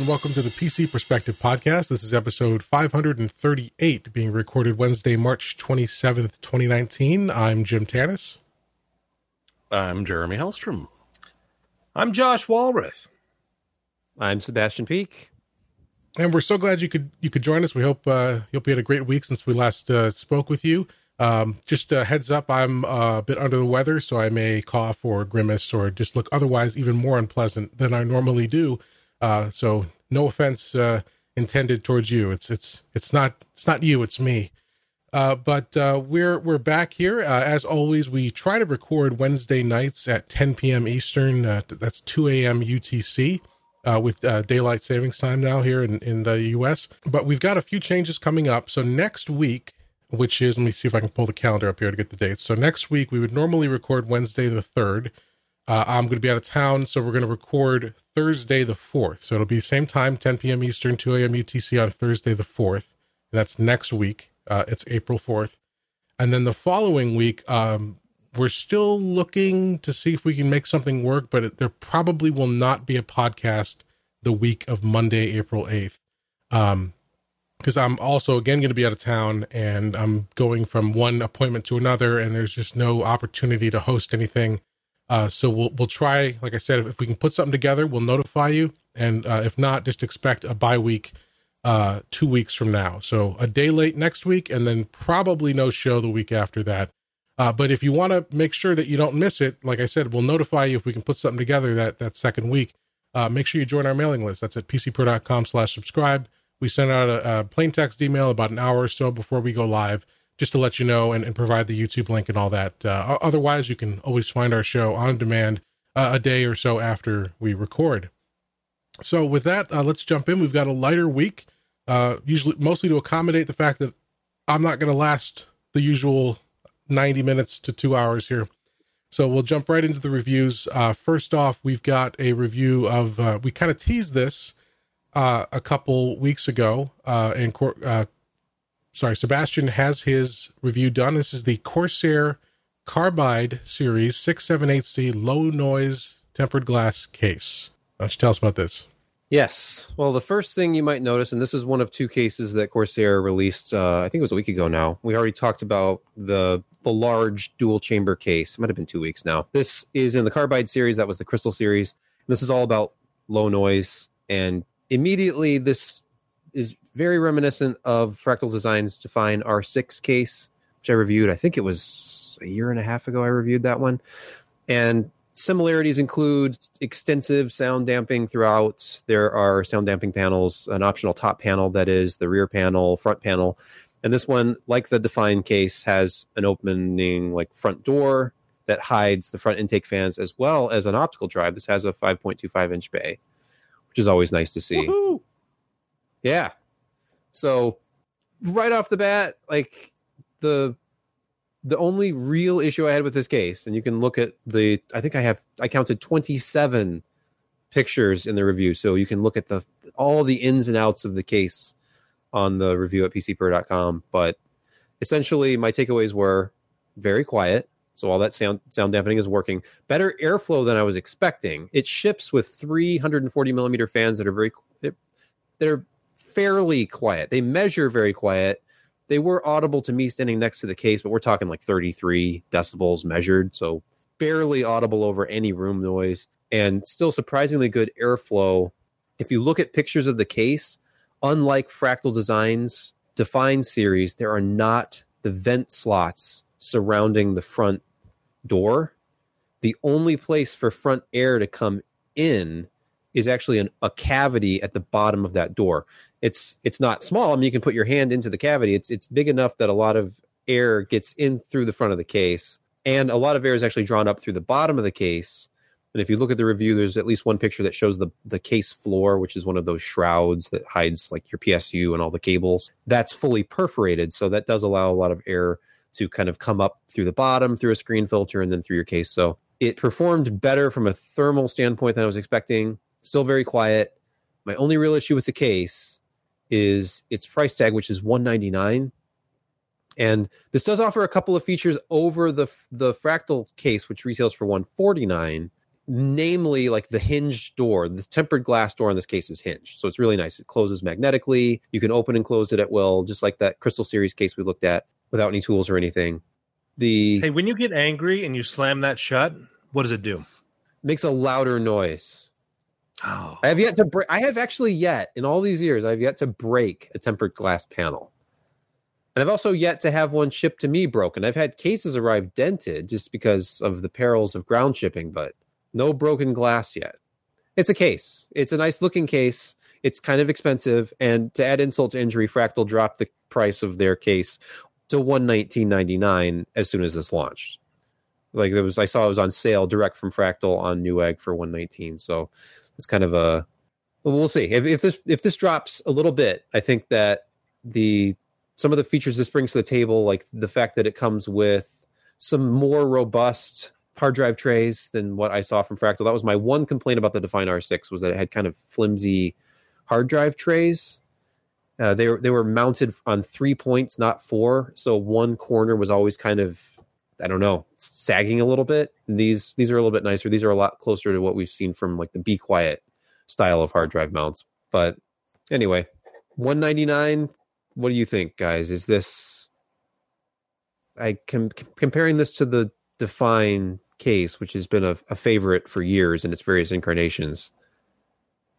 and welcome to the PC Perspective Podcast. This is episode 538, being recorded Wednesday, March 27th, 2019. I'm Jim Tanous. I'm Jeremy Hellstrom. I'm Josh Walrath. I'm Sebastian Peak. And we're so glad you could you could join us. We hope uh, you hope you had a great week since we last uh, spoke with you. Um, just a heads up, I'm uh, a bit under the weather, so I may cough or grimace or just look otherwise even more unpleasant than I normally do. Uh, so no offense uh, intended towards you. It's it's it's not it's not you. It's me. Uh, but uh, we're we're back here uh, as always. We try to record Wednesday nights at 10 p.m. Eastern. Uh, that's 2 a.m. UTC. Uh, with uh, daylight savings time now here in, in the US. But we've got a few changes coming up. So next week, which is, let me see if I can pull the calendar up here to get the dates. So next week, we would normally record Wednesday the 3rd. Uh, I'm going to be out of town, so we're going to record Thursday the 4th. So it'll be the same time, 10 p.m. Eastern, 2 a.m. UTC on Thursday the 4th. And that's next week. Uh, it's April 4th. And then the following week, um, we're still looking to see if we can make something work, but it, there probably will not be a podcast the week of Monday, April 8th. Um, because I'm also again going to be out of town and I'm going from one appointment to another, and there's just no opportunity to host anything. Uh, so we'll we'll try, like I said, if, if, we can put something together, we'll notify you, and uh, if not, just expect a bye week uh, two weeks from now. So a day late next week, and then probably no show the week after that. Uh, but if you want to make sure that you don't miss it, like I said, we'll notify you if we can put something together that that second week. Uh, make sure you join our mailing list. That's at pcper.com slash subscribe. We send out a, a, plain text email about an hour or so before we go live, just to let you know and, and provide the YouTube link and all that. Uh, otherwise, you can always find our show on demand uh, a day or so after we record. So, with that, uh, let's jump in. We've got a lighter week, uh, usually mostly to accommodate the fact that I'm not going to last the usual 90 minutes to two hours here. So we'll jump right into the reviews. Uh, first off, we've got a review of, uh, we kind of teased this a couple weeks ago. And sorry, Sebastian has his review done. This is the Corsair Carbide Series 678C low noise tempered glass case. Why don't you tell us about this? Yes. Well, the first thing you might notice, and this is one of two cases that Corsair released, uh, I think it was a week ago now. We already talked about the the large dual chamber case. It might have been two weeks now. This is in the Carbide series. That was the Crystal series. This is all about low noise. And immediately, this is very reminiscent of Fractal Designs Define R6 case, which I reviewed. I think it was a year and a half ago I reviewed that one. And similarities include extensive sound damping throughout. There are sound damping panels, an optional top panel that is the rear panel, front panel. And this one, like the Define case, has an opening like front door that hides the front intake fans as well as an optical drive. This has a 5.25 inch bay, which is always nice to see. Woo-hoo! Yeah. So right off the bat, like the the only real issue I had with this case, and you can look at the, I think I have, I counted 27 pictures in the review. So you can look at the, all the ins and outs of the case on the review at pcper.com. But essentially, my takeaways were very quiet. So all that sound sound dampening is working. Better airflow than I was expecting. It ships with 340 millimeter fans that are very, they're fairly quiet. They measure very quiet they were audible to me standing next to the case, but we're talking like 33 decibels measured, so barely audible over any room noise, and still surprisingly good airflow. If you look at pictures of the case, unlike Fractal Designs Define series, there are not the vent slots surrounding the front door. The only place for front air to come in is actually an, a cavity at the bottom of that door it's it's not small. I mean, you can put your hand into the cavity. It's it's big enough that a lot of air gets in through the front of the case, and a lot of air is actually drawn up through the bottom of the case. And if you look at the review, there's at least one picture that shows the the case floor, which is one of those shrouds that hides like your PSU and all the cables. That's fully perforated, so that does allow a lot of air to kind of come up through the bottom, through a screen filter, and then through your case. So it performed better from a thermal standpoint than I was expecting. Still very quiet. My only real issue with the case is its price tag, which is 199 and this does offer a couple of features over the the fractal case which retails for 149 namely like the hinged door the tempered glass door in this case is hinged. So it's really nice. It closes magnetically. You can open and close it at will just like that crystal series case we looked at without any tools or anything. The Hey, when you get angry and you slam that shut, what does it do? makes a louder noise Oh, i have yet to break i have actually yet in all these years i've yet to break a tempered glass panel. And i've also yet to have one shipped to me broken. I've had cases arrive dented just because of the perils of ground shipping but no broken glass yet. It's a case. It's a nice looking case. It's kind of expensive. And to add insult to injury fractal dropped the price of their case to 119.99 as soon as this launched. Like there was i saw it was on sale direct from fractal on newegg for 119 so it's kind of a well, see. If, if this if this drops a little bit i think that the some of the features this brings to the table like the fact that it comes with some more robust hard drive trays than what i saw from fractal. That was my one complaint about the define r6 was that it had kind of flimsy hard drive trays. Uh, they were they were mounted on three points not four. So one corner was always kind of I don't know, sagging a little bit. These these are a little bit nicer. These are a lot closer to what we've seen from like the Be Quiet style of hard drive mounts. But anyway, 199 what do you think guys? Is this I com- comparing this to the Define case which has been a, a favorite for years in its various incarnations.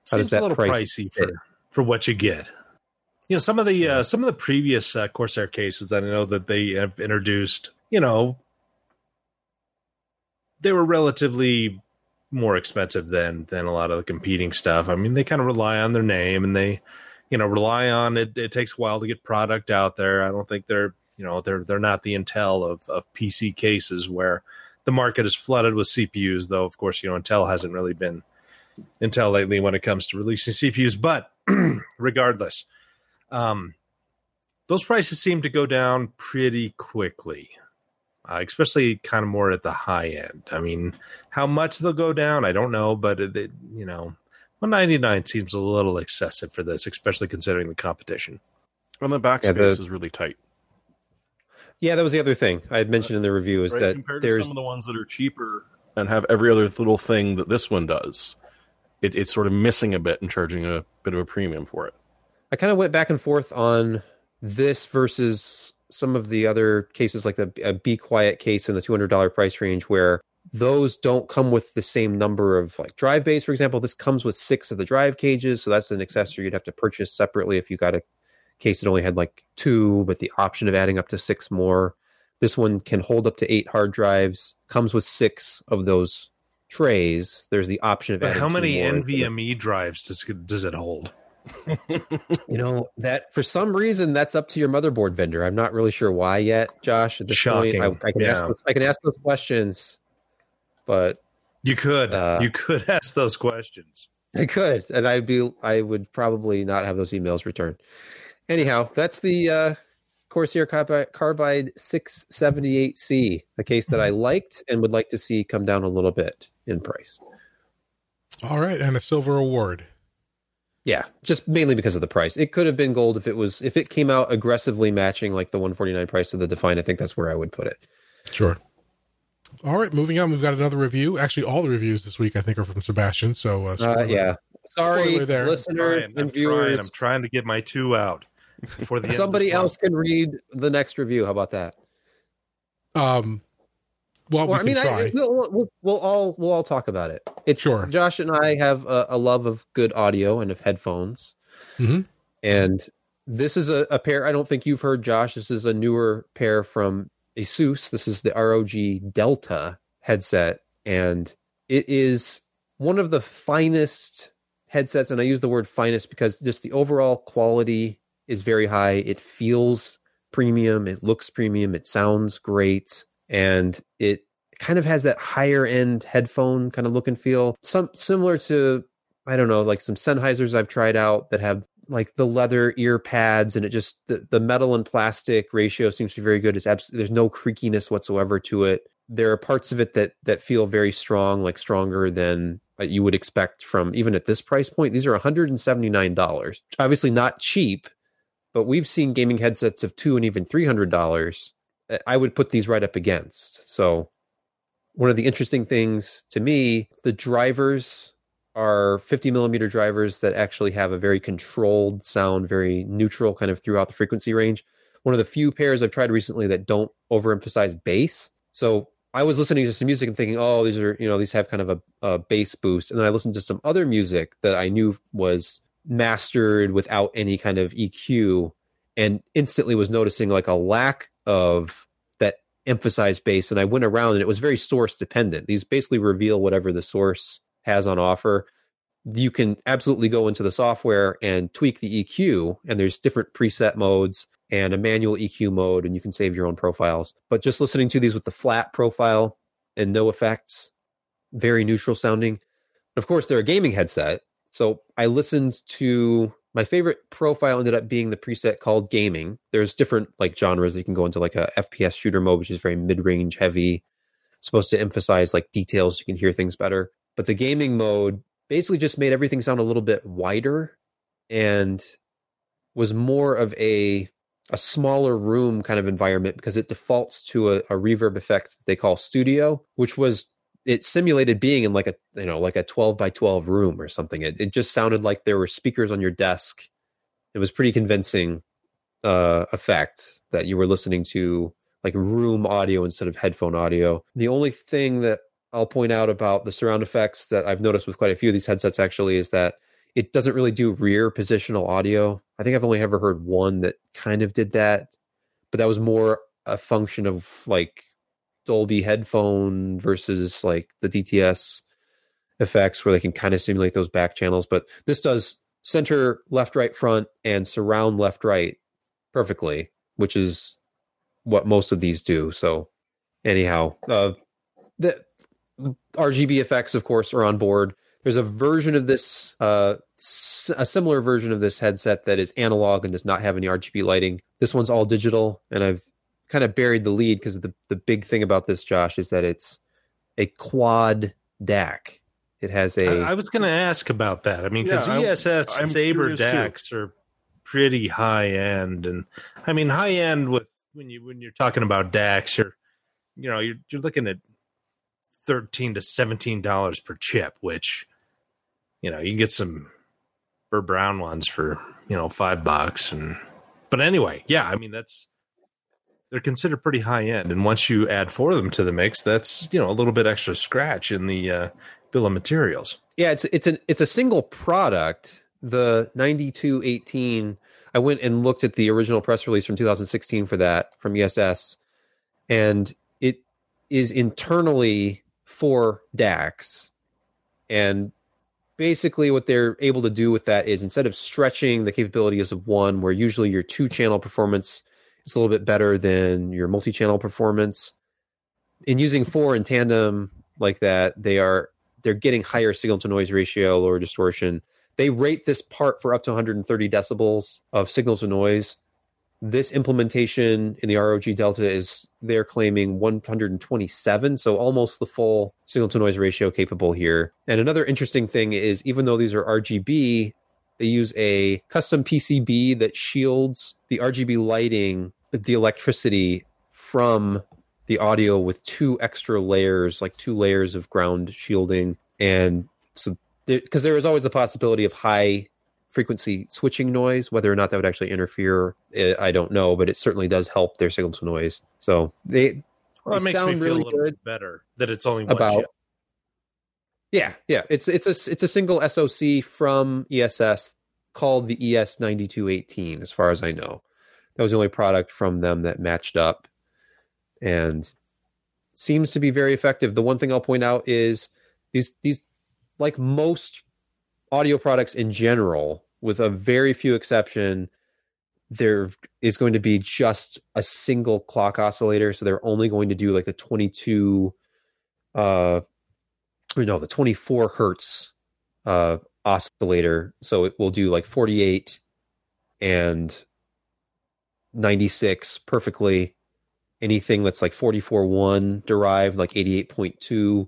How does seems a little price pricey fit? for for what you get. You know, some of the uh, some of the previous uh, Corsair cases that I know that they have introduced, you know, they were relatively more expensive than than a lot of the competing stuff. I mean, they kind of rely on their name and they, you know, rely on it. It takes a while to get product out there. I don't think they're, you know, they're they're not the Intel of of PC cases where the market is flooded with CPUs. Though, of course, you know, Intel hasn't really been Intel lately when it comes to releasing CPUs. But regardless, um, those prices seem to go down pretty quickly, uh, especially kind of more at the high end. I mean, how much they'll go down, I don't know, but it, it, you know, 199 seems a little excessive for this, especially considering the competition. And the backspace Yeah, the- is really tight. Yeah, that was the other thing I had mentioned in the review is right? that Compared to some of the ones that are cheaper and have every other little thing that this one does, it, it's sort of missing a bit and charging a bit of a premium for it. I kind of went back and forth on this versus some of the other cases, like the a Be Quiet case in the two hundred dollar price range, where those don't come with the same number of like drive bays. For example, this comes with six of the drive cages, so that's an accessory you'd have to purchase separately if you got a case that only had like two, but the option of adding up to six more. This one can hold up to eight hard drives. Comes with six of those trays. There's the option of But adding how many. NVMe drives does does it hold? You know that for some reason that's up to your motherboard vendor. I'm not really sure why yet, Josh. At this Shocking. point, I, I can ask those, I can ask those questions, but You could Uh, you could ask those questions. I could, and I'd be I would probably not have those emails returned. Anyhow, that's the uh, Corsair Carbide, Carbide 678C, a case that I liked and would like to see come down a little bit in price. All right, and a silver award. Yeah, just mainly because of the price. It could have been gold if it was if it came out aggressively matching like the 149 price of the Define. I think that's where I would put it. Sure. All right, moving on. We've got another review. Actually, all the reviews this week I think are from Sebastian. So uh, Uh, yeah. Sorry, Spoiler there. listeners Trying, I'm and trying. viewers. I'm trying to get my two out for the end of Somebody this month. else can read the next review. How about that? Um, well, Well, I mean, I, we'll, we'll, we'll all we'll all talk about it. It's Sure. Josh and I have a, a love of good audio and of headphones, Mhm. and this is a, a pair. I don't think you've heard, Josh. This is a newer pair from ASUS. This is the ROG Delta headset, and it is one of the finest headsets. And I use the word finest because just the overall quality is very high. It feels premium. It looks premium. It sounds great, and it kind of has that higher end headphone kind of look and feel. Some similar to I don't know, like some Sennheisers I've tried out that have like the leather ear pads, and it just the, the metal and plastic ratio seems to be very good. It's abs- there's no creakiness whatsoever to it. There are parts of it that that feel very strong, like stronger than you would expect from even at this price point. These are 179 dollars. Obviously not cheap, but we've seen gaming headsets of two and even three hundred dollars. I would put these right up against. So one of the interesting things to me, the drivers are 50 millimeter drivers that actually have a very controlled sound, very neutral kind of throughout the frequency range. One of the few pairs I've tried recently that don't overemphasize bass. So I was listening to some music and thinking, oh, these are, you know, these have kind of a, a bass boost. And then I listened to some other music that I knew was mastered without any kind of EQ and instantly was noticing like a lack of that emphasized bass. And I went around and it was very source dependent. These basically reveal whatever the source has on offer. You can absolutely go into the software and tweak the EQ, and there's different preset modes and a manual EQ mode, and you can save your own profiles. But just listening to these with the flat profile and no effects, very neutral sounding. Of course, they're a gaming headset. So I listened to my favorite profile ended up being the preset called gaming. There's different like genres you can go into like a FPS shooter mode, which is very mid-range heavy, supposed to emphasize like details. You can hear things better. But the gaming mode basically just made everything sound a little bit wider and was more of a a smaller room kind of environment because it defaults to a, a reverb effect they call studio, which was it simulated being in like a you know like a 12 by 12 room or something. It, it just sounded like there were speakers on your desk. It was pretty convincing uh effect that you were listening to like room audio instead of headphone audio. The only thing that i'll point out about the surround effects that i've noticed with quite a few of these headsets actually is that it doesn't really do rear positional audio. I think i've only ever heard one that kind of did that but that was more a function of like Dolby headphone versus like the DTS effects where they can kind of simulate those back channels. But this does center, left, right, front, and surround left, right perfectly, which is what most of these do. So, anyhow, uh, the RGB effects, of course, are on board. There's a version of this, uh, a similar version of this headset that is analog and does not have any RGB lighting. This one's all digital, and I've kind of buried the lead because the the big thing about this, Josh, is that it's a quad DAC. It has a. I, I was going to ask about that. I mean, because Yeah, I'm- ESS I'm Saber too. DACs are pretty high end, and I mean high end with when you when you're talking about DACs, you're you know you're you're looking at thirteen to seventeen dollars per chip, which you know you can get some Burr Brown ones for you know five bucks, and but anyway, yeah, I mean that's they're considered pretty high end, and once you add four of them to the mix, that's you know a little bit extra scratch in the uh, bill of materials. Yeah, it's it's an it's a single product. The 9218. I went and looked at the original press release from 2016 for that from ESS, and it is internally for DACs. And basically, what they're able to do with that is instead of stretching the capabilities of one, where usually your two channel performance is a little bit better than your multi channel performance, in using four in tandem like that, they are they're getting higher signal to noise ratio, lower distortion. They rate this part for up to 130 decibels of signal to noise. This implementation in the ROG Delta is they're claiming 127, so almost the full signal to noise ratio capable here. And another interesting thing is even though these are RGB, they use a custom PCB that shields the RGB lighting, the electricity from the audio with two extra layers, like two layers of ground shielding. And so, because there is always the possibility of high frequency switching noise, whether or not that would actually interfere, eh, I don't know, but it certainly does help their signal to noise. So they, Well, They makes me sound feel really good better that it's only one about chip. Yeah, yeah, it's it's a it's a single SOC from ESS called the ES ninety two eighteen, as far as I know. That was the only product from them that matched up, and seems to be very effective. The one thing I'll point out is these these like most audio products in general, with a very few exception, there is going to be just a single clock oscillator. So they're only going to do like the 22, uh, or no, the 24 hertz uh, oscillator. So it will do like 48 and 96 perfectly. Anything that's like 44.1 derived, like 88.2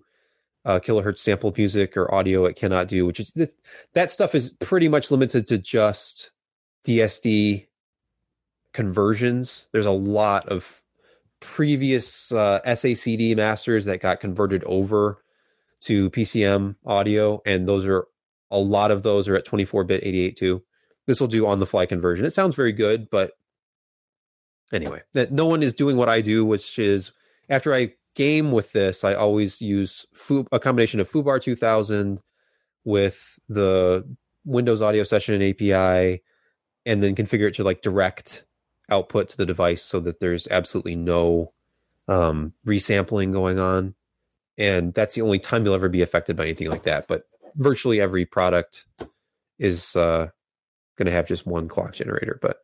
uh, kilohertz sampled music or audio, it cannot do, which is that, that stuff is pretty much limited to just DSD conversions. There's a lot of previous uh, SACD masters that got converted over to PCM audio, and those are a lot of those are at 24 bit 88 too. This will do on the fly conversion. It sounds very good, but anyway, that no one is doing what I do, which is after I game with this, I always use Fu- a combination of foobar 2000 with the Windows Audio Session API, and then configure it to like direct output to the device so that there's absolutely no um, resampling going on. And that's the only time you'll ever be affected by anything like that. But virtually every product is uh, going to have just one clock generator. But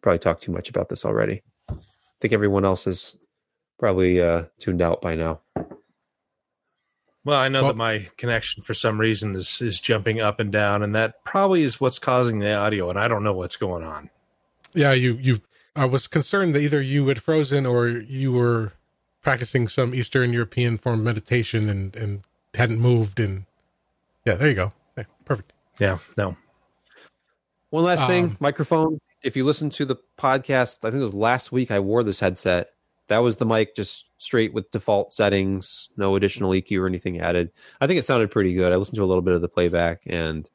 probably talked too much about this already. I think everyone else is probably uh, tuned out by now. Well, I know Well- that my connection for some reason is is jumping up and down, and that probably is what's causing the audio, and I don't know what's going on. Yeah, you you. I was concerned that either you had frozen or you were practicing some Eastern European form of meditation and and hadn't moved. And yeah, there you go. Yeah, perfect. Yeah, no. One last thing, Um, microphone. If you listen to the podcast, I think it was last week I wore this headset. That was the mic just straight with default settings, no additional EQ or anything added. I think it sounded pretty good. I listened to a little bit of the playback and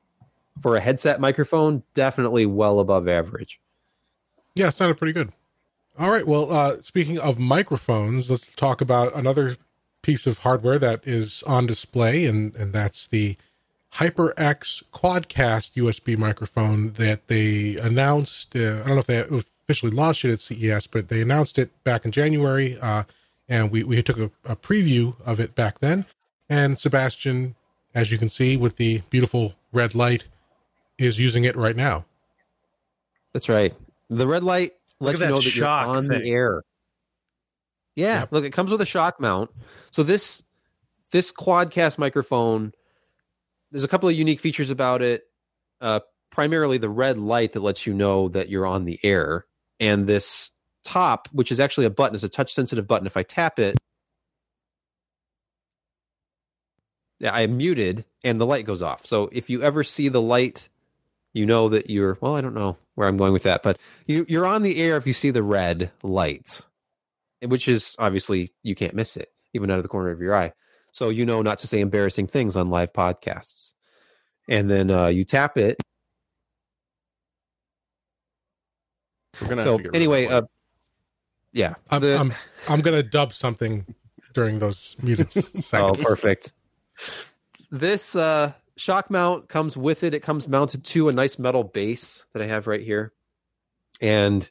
for a headset microphone, definitely well above average. Yeah, it sounded pretty good. All right. Well, uh, speaking of microphones, let's talk about another piece of hardware that is on display, and and that's the HyperX Quadcast USB microphone that they announced. Uh, I don't know if they officially launched it at CES, but they announced it back in January, uh, and we we took a, a preview of it back then. And Sebastian, as you can see with the beautiful red light, is using it right now. That's right. The red light lets you know that that you're on thing. the air. Yeah, Yep. look, it comes with a shock mount. So this this quadcast microphone, there's a couple of unique features about it. Uh, primarily the red light that lets you know that you're on the air, and this top, which is actually a button, is a touch sensitive button. If I tap it, yeah, I am muted, and the light goes off. So if you ever see the light, you know that you're. Well, I don't know where I'm going with that, but you, you're on the air if you see the red light, which is obviously you can't miss it, even out of the corner of your eye. So you know not to say embarrassing things on live podcasts. And then uh, you tap it. We're gonna So have to get anyway, uh, yeah, I'm the- I'm, I'm gonna dub something during those muted s- Oh, perfect. This uh, shock mount comes with it. It comes mounted to a nice metal base that I have right here, and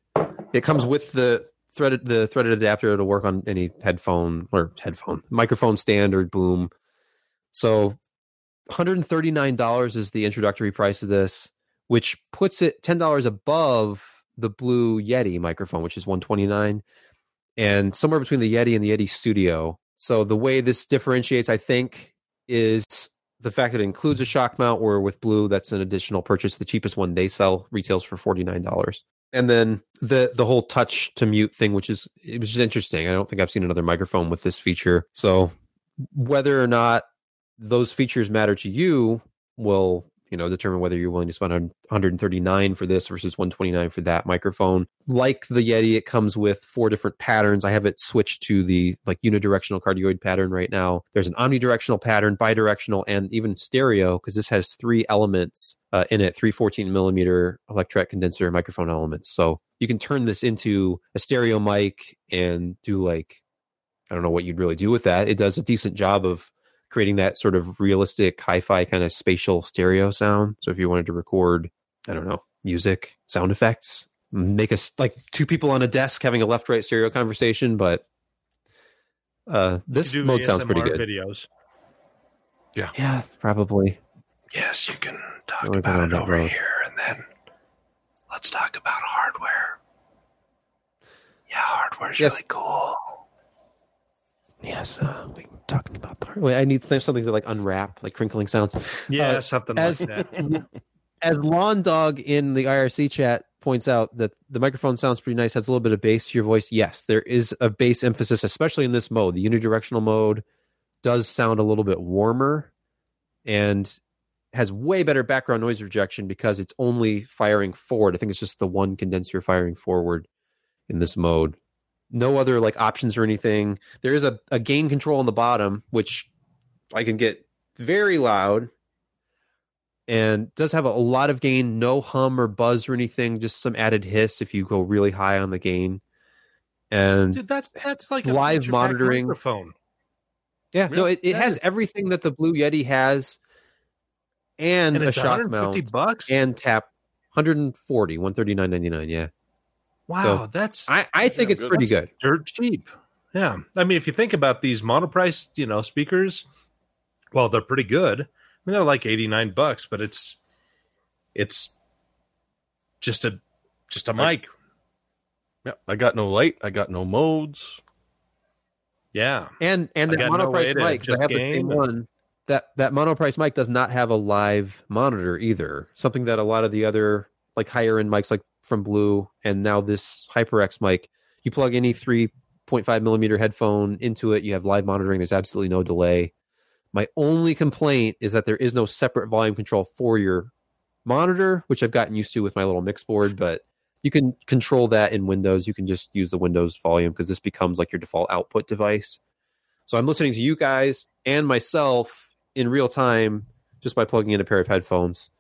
it comes with the threaded the threaded adapter. It'll work on any headphone or headphone microphone stand or boom. So, one hundred and thirty nine dollars is the introductory price of this, which puts it ten dollars above the Blue Yeti microphone, which is one twenty nine and somewhere between the Yeti and the Yeti Studio. So the way this differentiates, I think, is the fact that it includes a shock mount. Where with Blue, that's an additional purchase. The cheapest one they sell retails for forty nine dollars. And then the the whole touch to mute thing, which is it was just interesting. I don't think I've seen another microphone with this feature. So whether or not those features matter to you will you know determine whether you're willing to spend 139 for this versus 129 for that microphone. Like the yeti it comes with four different patterns. I have it switched to the like unidirectional cardioid pattern right now. There's an omnidirectional pattern bidirectional and even stereo because this has three elements uh, in it three 14 millimeter electret condenser microphone elements. So you can turn this into a stereo mic and do like i don't know what you'd really do with that. It does a decent job of creating that sort of realistic hi-fi kind of spatial stereo sound. So if you wanted to record, I don't know, music, sound effects, make us like two people on a desk having a left-right stereo conversation, but uh this You do mode sounds pretty good. Videos. Yeah, Yeah, probably. Yes, you can talk We're about it over road. here, and then let's talk about hardware. Yeah, hardware's Yes. really cool. Yes, uh, we were talking about the Wait, I need something to like unwrap, like crinkling sounds. Yeah, Uh, something as- like that. As Lawn Dog in the IRC chat points out that the microphone sounds pretty nice, has a little bit of bass to your voice. Yes, there is a bass emphasis, especially in this mode. The unidirectional mode does sound a little bit warmer and has way better background noise rejection because it's only firing forward. I think it's just the one condenser firing forward in this mode. No other like options or anything. There is a, a gain control on the bottom, which I can get very loud and does have a, a lot of gain, no hum or buzz or anything, just some added hiss if you go really high on the gain. And Dude, that's that's like a Live monitoring. microphone. yeah, no, it, it That has is- everything that the Blue Yeti has and, And a shock 150 mount bucks. and tap 140, 139.99. Yeah. Wow, that's I, I think Yeah, it's good. pretty That's- good. dirt cheap. Yeah, I mean, if you think about these monoprice, you know, speakers, well, they're pretty good. I mean, they're like eighty nine bucks, but it's it's just a just a Right. mic. Yeah, I got no light. I got no modes. Yeah, And and I that got no way monoprice to mic, 'cause just I have the same one. That that monoprice mic does not have a live monitor either. Something that a lot of the other like higher end mics, like from Blue, and now this HyperX mic, you plug any three point five millimeter headphone into it, you have live monitoring. There's absolutely no delay. My only complaint is that there is no separate volume control for your monitor, which I've gotten used to with my little mix board, but you can control that in Windows. You can just use the Windows volume because this becomes like your default output device. So I'm listening to you guys and myself in real time just by plugging in a pair of headphones.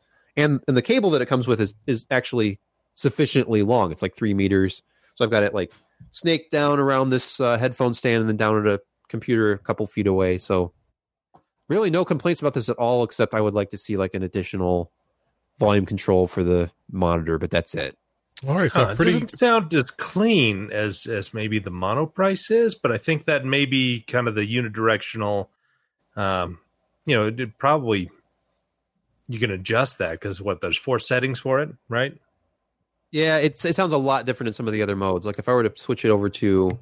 And and the cable that it comes with is is actually sufficiently long. It's like three meters. So I've got it like snaked down around this uh, headphone stand and then down at a computer a couple feet away. So really no complaints about this at all, except I would like to see like an additional volume control for the monitor, but that's it. All right, so Huh, it pretty. doesn't sound as clean as as maybe the monoprice is, but I think that may be kind of the unidirectional. Um, you know, it probably you can adjust that because what there's four settings for it, right? Yeah, it's it sounds a lot different in some of the other modes. Like if I were to switch it over to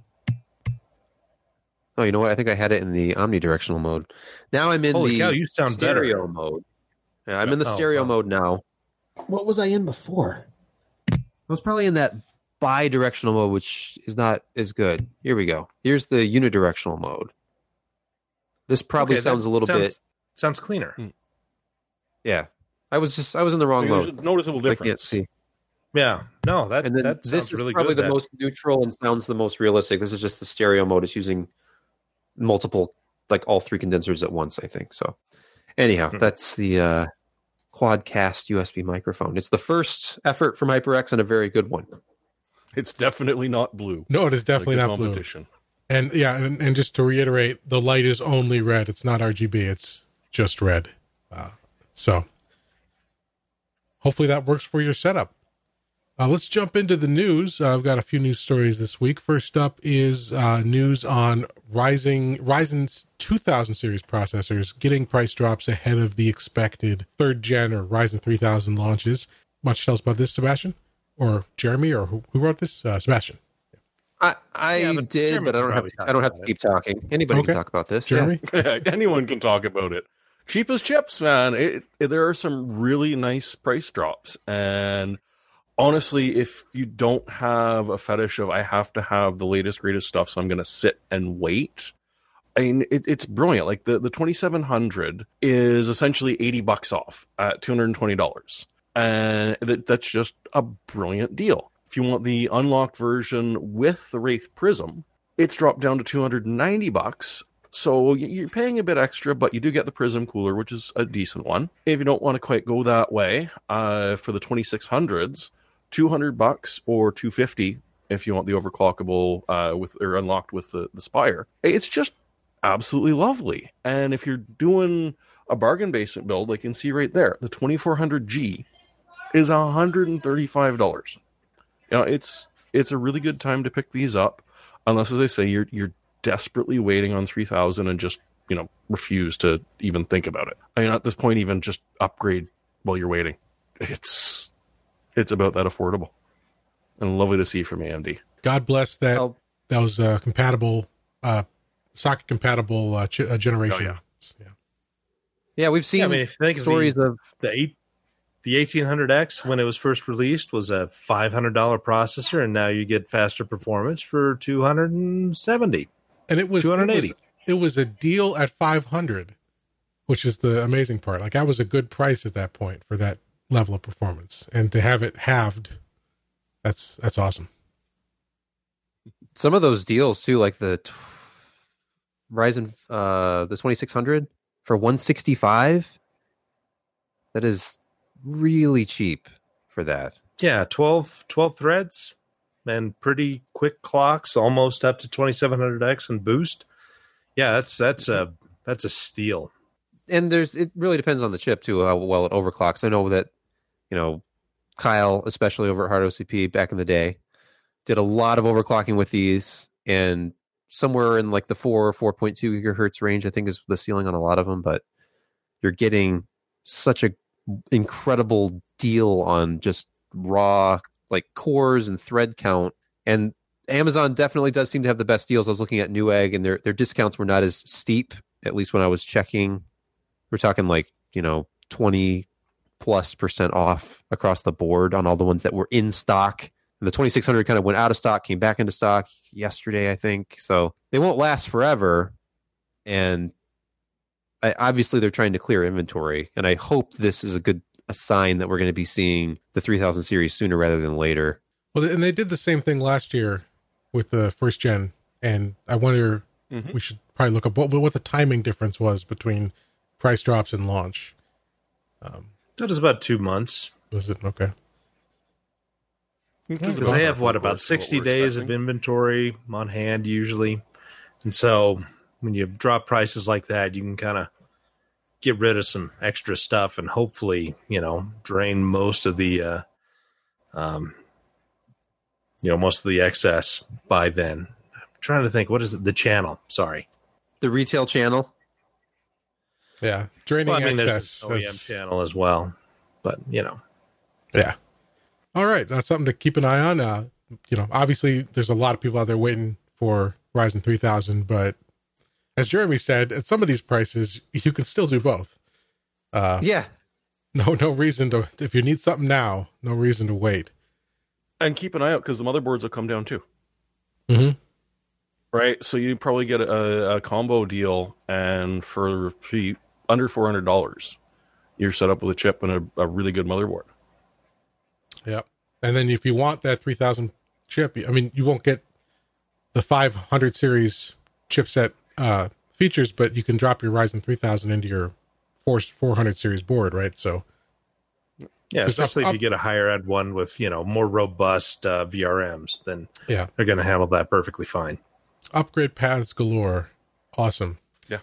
Oh, you know what? I think I had it in the omnidirectional mode. Now I'm in Holy the cow, you sound stereo better. mode. Yeah, I'm in the Oh, stereo oh. mode now. What was I in before? I was probably in that bi-directional mode, which is not as good. Here we go. Here's the unidirectional mode. This probably Okay, sounds a little sounds- bit. Sounds cleaner. Hmm. Yeah, I was just I was in the wrong There's mode. a noticeable I can't difference. see. Yeah, no, that and then that this is really probably good. the that- most neutral and sounds the most realistic. This is just the stereo mode. It's using multiple, like all three condensers at once. I think so. Anyhow, Hmm. that's the uh, Quadcast USB microphone. It's the first effort from HyperX and a very good one. It's definitely not blue. No, it is definitely like the not blue. competition. And yeah, and, and just to reiterate, the light is only red. It's not RGB. It's just red. Uh, so hopefully that works for your setup. Uh, let's jump into the news. Uh, I've got a few news stories this week. First up is uh, news on Ryzen Ryzen's 2000 series processors getting price drops ahead of the expected third gen or Ryzen 3000 launches. Much tell us about this, Sebastian, or Jeremy, or who, who wrote this? Uh, Sebastian. I, I Yeah, but did, Jeremy but I don't have to, I don't have to keep talking. Anybody Okay. can talk about this. Yeah. Jeremy. Anyone can talk about it. Cheap as chips, man. It, it- there are some really nice price drops, and honestly, if you don't have a fetish of I have to have the latest greatest stuff, so I'm going to sit and wait. I mean, it, it's brilliant. Like the the 2700 is essentially 80 bucks off at 220 dollars, and that, that's just a brilliant deal. If you want the unlocked version with the Wraith Prism, it's dropped down to 290 bucks. So you're paying a bit extra, but you do get the Prism cooler, which is a decent one. If you don't want to quite go that way, uh, for the 2600s, 200 bucks or 250 if you want the overclockable uh, with or unlocked with the, the Spire. It's just absolutely lovely. And if you're doing a bargain basement build, I can see right there, the 2400G is $135. You know, it's it's a really good time to pick these up, unless, as I say, you're you're desperately waiting on 3000 and just you know refuse to even think about it. I mean, at this point, even just upgrade while you're waiting. It's it's about that affordable and lovely to see from AMD. God bless that. Oh. That was uh, compatible, uh, socket compatible uh, ch- uh, generation. Oh, yeah. Yeah, we've seen Yeah, I mean, if you think of stories the, of the eight, the 1800X when it was first released was a $500 processor, and now you get faster performance for 270. And it was 280. It was, it was a deal at five hundred, which is the amazing part. Like that was a good price at that point for that level of performance, and to have it halved, that's that's awesome. Some of those deals too, like the t- Ryzen, uh, the 2600 for 165. That is really cheap for that. Yeah, 12, 12 threads and pretty quick clocks, almost up to 2700X and boost. Yeah, that's that's a that's a steal. And there's it really depends on the chip too, how well it overclocks. I know that, you know, Kyle, especially over at Hard OCP back in the day, did a lot of overclocking with these and somewhere in like the four or 4.2 gigahertz range, I think is the ceiling on a lot of them, but you're getting such a incredible deal on just raw like cores and thread count. And Amazon definitely does seem to have the best deals. I was looking at Newegg and their their discounts were not as steep, at least when I was checking. We're talking like, you know, 20 plus percent off across the board on all the ones that were in stock. And the 2600 kind of went out of stock, came back into stock yesterday, I think. So they won't last forever. And I, obviously, they're trying to clear inventory. And I hope this is a good a sign that we're going to be seeing the 3000 series sooner rather than later. Well, and they did the same thing last year with the first gen. And I wonder, mm-hmm. we should probably look up what, what the timing difference was between price drops and launch. Um, that is about two months. Was it okay? Because they have what about sixty days expecting. of inventory on hand usually, and so when you drop prices like that, you can kind of get rid of some extra stuff and hopefully you know drain most of the uh, um, you know most of the excess by then. I'm trying to think what is it? The channel. Sorry, the retail channel. Yeah, draining well, I mean, excess. OEM channel as well, but you know. Yeah. All right, that's something to keep an eye on. Uh, you know, obviously, there's a lot of people out there waiting for Ryzen 3000, but as Jeremy said, at some of these prices, you can still do both. Uh, yeah. No, no reason to. If you need something now, no reason to wait. And keep an eye out because the motherboards will come down too. Mm-hmm. Right. So you probably get a, a combo deal, and for under four hundred dollars, you're set up with a chip and a, a really good motherboard. Yep. And then if you want that 3000 chip, I mean, you won't get the 500 series chipset uh, features, but you can drop your Ryzen 3000 into your 400 series board, right? So, yeah, especially up, if you get a higher end one with you know more robust uh, VRMs, then yeah, they're going to handle that perfectly fine. Upgrade paths galore, awesome. Yeah.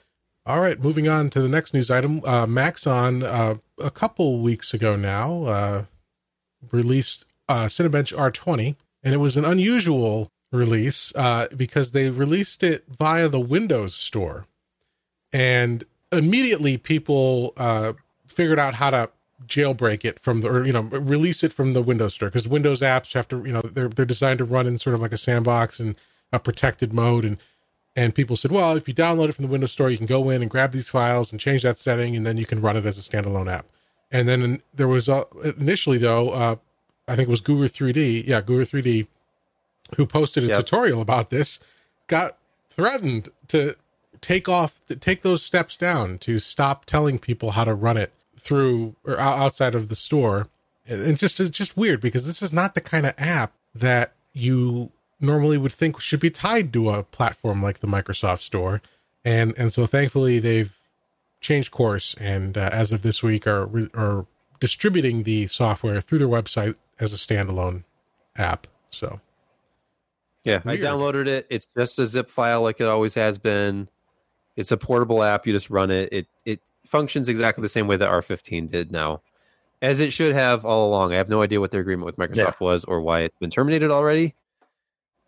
All right, moving on to the next news item. Uh, Maxon, uh, a couple weeks ago now, uh, released uh, Cinebench R20, and it was an unusual release uh, because they released it via the Windows Store, and immediately people uh, figured out how to jailbreak it from the or you know release it from the Windows Store because Windows apps have to you know they're they're designed to run in sort of like a sandbox and a protected mode. And and people said well if you download it from the Windows Store you can go in and grab these files and change that setting and then you can run it as a standalone app. And then there was uh, initially though, uh, I think it was Guru 3D, yeah, Guru 3D, who posted a yep. tutorial about this, got threatened to take off, to take those steps down to stop telling people how to run it through or outside of the store. And just it's just weird because this is not the kind of app that you normally would think should be tied to a platform like the Microsoft Store. And and so thankfully they've changed course and uh, as of this week are are distributing the software through their website as a standalone app. So yeah, Weird. I downloaded it. It's just a zip file like it always has been. It's a portable app. You just run it. It it functions exactly the same way that R15 did now, as it should have all along. I have no idea what their agreement with Microsoft yeah. was or why it's been terminated already.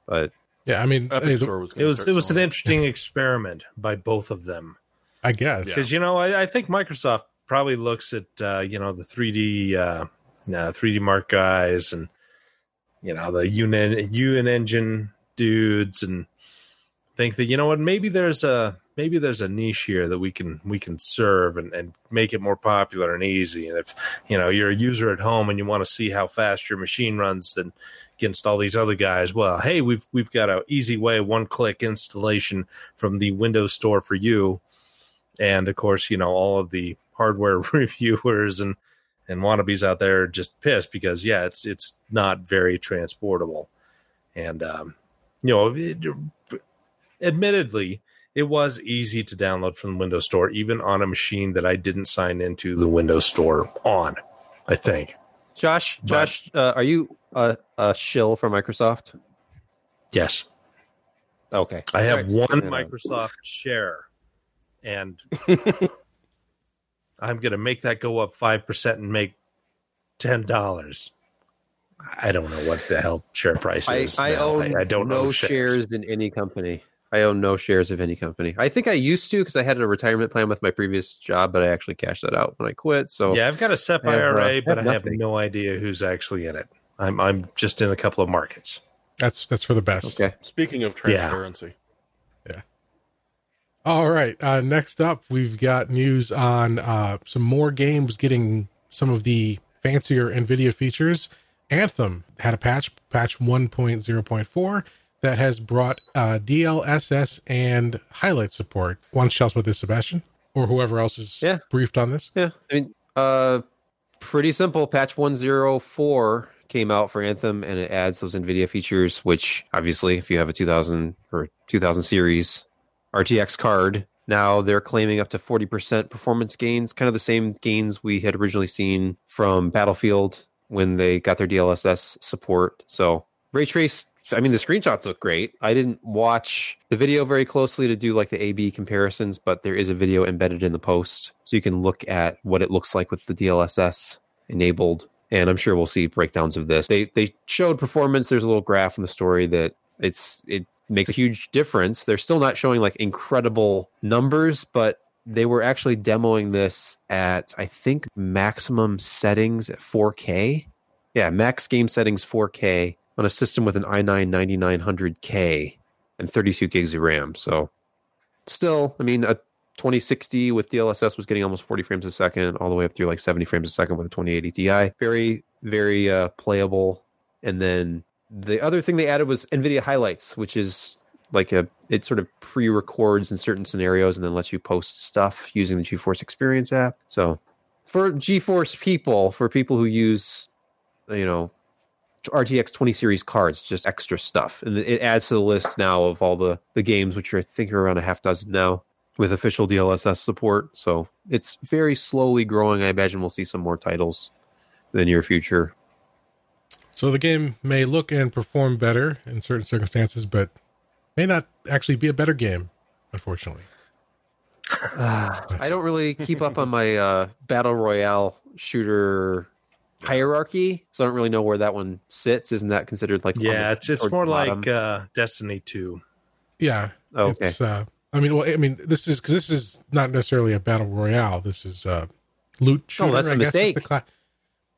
But yeah, I mean, hey, the, was it was it was an interesting experiment by both of them. I guess because you know I, I, think Microsoft probably looks at uh, you know the 3D uh, 3D Mark guys and you know the UN UN engine dudes and think that you know what maybe there's a maybe there's a niche here that we can we can serve and, and make it more popular and easy. And if you know you're a user at home and you want to see how fast your machine runs and against all these other guys well hey we've we've got an easy way one click installation from the windows store for you. And of course, you know, all of the hardware reviewers and and wannabes out there are just pissed because yeah, it's it's not very transportable, and um, you know, it, admittedly, it was easy to download from the Windows Store, even on a machine that I didn't sign into the Windows Store on. I think. Josh, Josh, uh, are you a, a shill for Microsoft? Yes, Okay, I have right, one just checking it out. Microsoft share, and I'm going to make that go up five percent and make ten dollars. I don't know what the hell share price is. I now. own I, I don't no know shares in any company. I own no shares of any company. I think I used to because I had a retirement plan with my previous job, but I actually cashed that out when I quit. So Yeah, I've got a SEP I have, uh, IRA, I but have I have no idea who's actually in it. I'm I'm just in a couple of markets. That's that's for the best. okay. Speaking of transparency, All right. Uh, next up, we've got news on uh, some more games getting some of the fancier NVIDIA features. Anthem had a patch, patch 1.0.4, that has brought uh, DLSS and highlight support. Why don't you tell us about this, Sebastian? Or whoever else is Yeah. briefed on this? Yeah, I mean, uh, pretty simple. Patch one zero four came out for Anthem, and it adds those NVIDIA features. Which obviously, if you have a two thousand or two thousand series RTX card, now they're claiming up to forty percent performance gains, kind of the same gains we had originally seen from Battlefield when they got their DLSS support. So ray trace. I mean, the screenshots look great. I didn't watch the video very closely to do like the A/B comparisons, but there is a video embedded in the post, so you can look at what it looks like with the DLSS enabled. And I'm sure we'll see breakdowns of this. They they showed performance. There's a little graph in the story that it's it makes a huge difference. They're still not showing like incredible numbers, but they were actually demoing this at I think maximum settings at 4K. Yeah, max game settings 4K on a system with an i9 9900K and 32 gigs of RAM. So still, I mean, a 2060 with DLSS was getting almost 40 frames a second, all the way up through like 70 frames a second with a 2080 Ti. Very, very uh, playable. And then the other thing they added was NVIDIA Highlights, which is like a it sort of pre-records in certain scenarios and then lets you post stuff using the GeForce Experience app. So for GeForce people, for people who use, you know, RTX 20 series cards, just extra stuff, and it adds to the list now of all the the games, which are I think are around a half dozen now with official DLSS support. So it's very slowly growing. I imagine we'll see some more titles in the near future. So the game may look and perform better in certain circumstances, but may not actually be a better game, unfortunately. I don't really keep up on my uh, battle royale shooter hierarchy, so I don't really know where that one sits. Isn't that considered like Yeah, the- it's it's more bottom? like uh, Destiny Two. Yeah. Oh, okay. It's, uh, I mean, well, I mean, this is because this is not necessarily a battle royale. This is uh, loot shooter. Oh, that's a I guess mistake. the cla-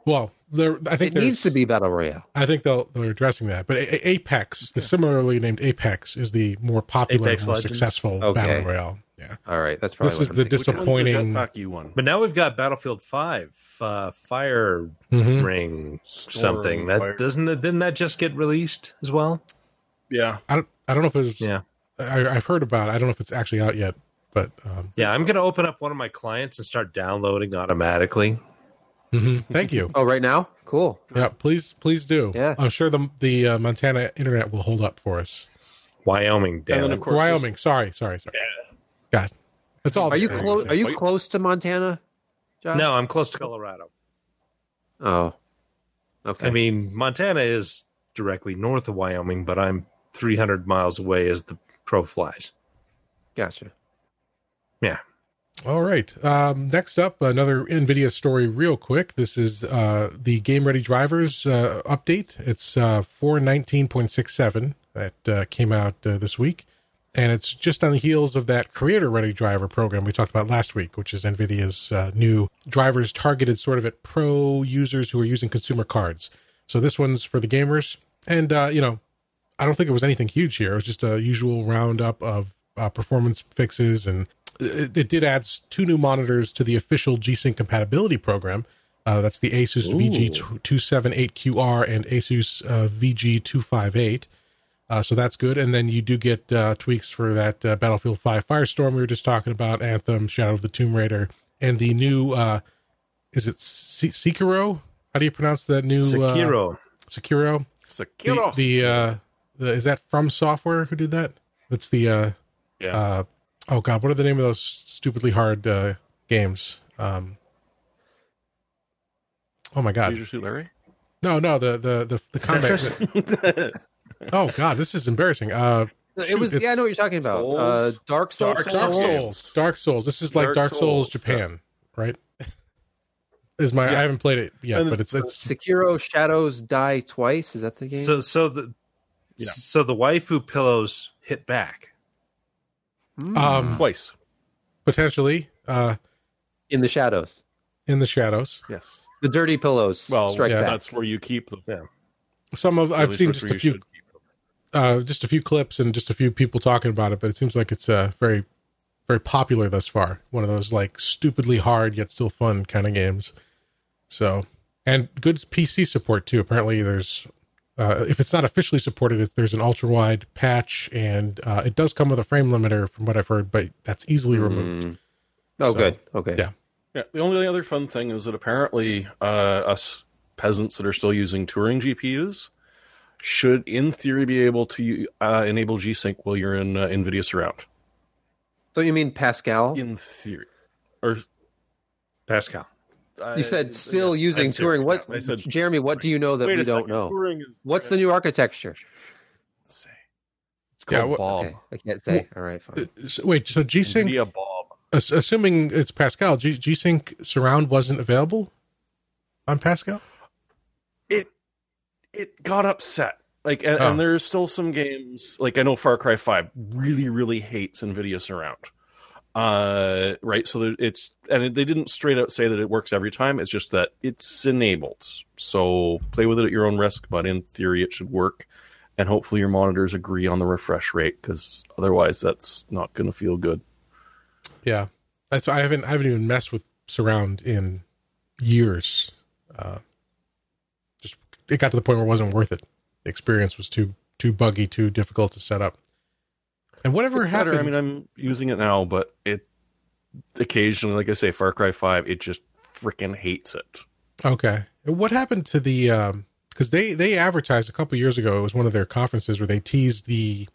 well, there, I think it needs to be battle royale. I think they'll they're addressing that. But A- A- Apex, the similarly named Apex, is the more popular, Apex more Legends? probably Okay. battle royale. Yeah. All right, that's probably This what is I'm the thinking. Which one's the Disappointing. jetpack you won? But now we've got Battlefield Five, uh, Fire Mhm. Ring Storm, something. That Fire- doesn't it, didn't that just get released as well? Yeah, I don't, I don't know if it's. Yeah, I, I've heard about. it. I don't know if it's actually out yet. But um, yeah. I'm gonna open up one of my clients and start downloading automatically. Mhm. thank you. Oh, right now, cool. Yeah, please, please do. Yeah. I'm sure the the uh, Montana internet will hold up for us. Wyoming, damn And then, of course, Wyoming. Sorry, sorry, sorry. Yeah. God, that's all. Are you close? Are you close to Montana? Josh? No, I'm close to Colorado. Oh, okay. I mean, Montana is directly north of Wyoming, but I'm 300 miles away as the crow flies. gotcha. Yeah. All right. Um, next up, another NVIDIA story, real quick. This is uh, the Game Ready Drivers uh, update. It's uh, 419.67 that uh, came out uh, this week. And it's just on the heels of that Creator Ready Driver program we talked about last week, which is NVIDIA's uh, new drivers targeted sort of at pro users who are using consumer cards. So this one's for the gamers. And, you know, I don't think it was anything huge here. It was just a usual roundup of uh, performance fixes, and it, it did add two new monitors to the official G-Sync compatibility program. Uh, that's the Asus VG278QR and Asus uh, VG258. Uh, so that's good. And then you do get uh, tweaks for that uh, Battlefield 5 Firestorm we were just talking about, Anthem, Shadow of the Tomb Raider, and the new, uh, is it Se- Sekiro? How do you pronounce that new? Uh, Sekiro. Sekiro the the uh the is that FromSoftware who did that? That's the uh Yeah. uh oh god, what are the name of those stupidly hard uh games? Um Oh my god. Leisure Suit Larry. No, no, the the the, the combat Oh god, this is embarrassing. Uh it Shoot, was. Yeah, I know what you're talking about. Souls? Uh, Dark Souls. Dark Dark Souls. Souls. Dark Souls. This is like Dark, Dark Souls, Souls, Japan, right? Is my Yeah. I haven't played it yet, And but it's it's Sekiro Shadows Die Twice. Is that the game? So so the Yeah. so the waifu pillows hit back. Um Twice. potentially uh in the shadows, in the shadows. Yes. the dirty pillows. Well, strike yeah, back. that's where you keep them. Yeah. Some of At I've seen just a few should keep them. uh, just a few clips and just a few people talking about it, but it seems like it's uh, very, very popular thus far. One of those like stupidly hard yet still fun kind of games. So, and good PC support too. Apparently, there's uh, if it's not officially supported, it's, there's an ultra wide patch, and uh, it does come with a frame limiter from what I've heard, but that's easily removed. Mm. Oh, So, good. Okay. yeah. Yeah. The only other fun thing is that apparently uh, us peasants that are still using Turing GPUs should, in theory, be able to uh, enable G-Sync while you're in uh, NVIDIA Surround. Don't you mean Pascal? In theory, or Pascal. You said still yes, using I said- Turing. What, I said Jeremy? What do you know that we don't second, know? Turing is What's the new architecture? Let's say. It's Yeah, called what- Bob. Okay, I can't say. All right, fine. Uh, so- wait, so G Sync, NVIDIA Bob. ass- assuming it's Pascal, G G Sync surround wasn't available on Pascal. it it got upset like and, Oh. and there's still some games like i know far cry 5 really really hates nvidia surround uh right so there, it's and they didn't straight out say that it works every time it's just that it's enabled so play with it at your own risk but in theory it should work and hopefully your monitors agree on the refresh rate because otherwise that's not going to feel good Yeah, that's I haven't I haven't even messed with surround in years. Uh, just it got to the point where it wasn't worth it. The experience was too too buggy, too difficult to set up. And whatever it's happened, better. i mean i'm using it now but it occasionally like i say far cry 5 it just freaking hates it okay. What happened to the? um Because they they advertised a couple years ago. It was one of their conferences where they teased the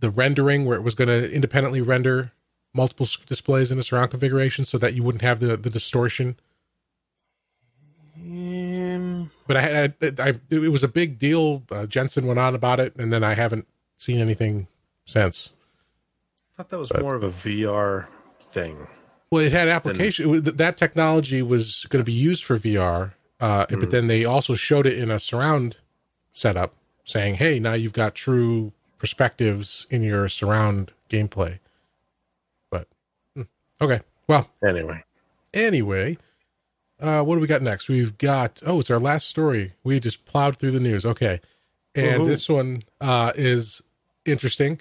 the rendering where it was going to independently render multiple displays in a surround configuration so that you wouldn't have the the distortion Um, but I had I, it was a big deal. Uh, Jensen went on about it, and then I haven't seen anything since. I thought that was But- more of a VR thing. Well, it had application. it was, that technology was going to be used for VR, uh, but then they also showed it in a surround setup, saying, "Hey, now you've got true perspectives in your surround gameplay." But hmm, okay, well, Anyway, anyway, uh, what do we got next? We've got oh, it's our last story. We just plowed through the news. Okay, and Woohoo. this one uh, is interesting.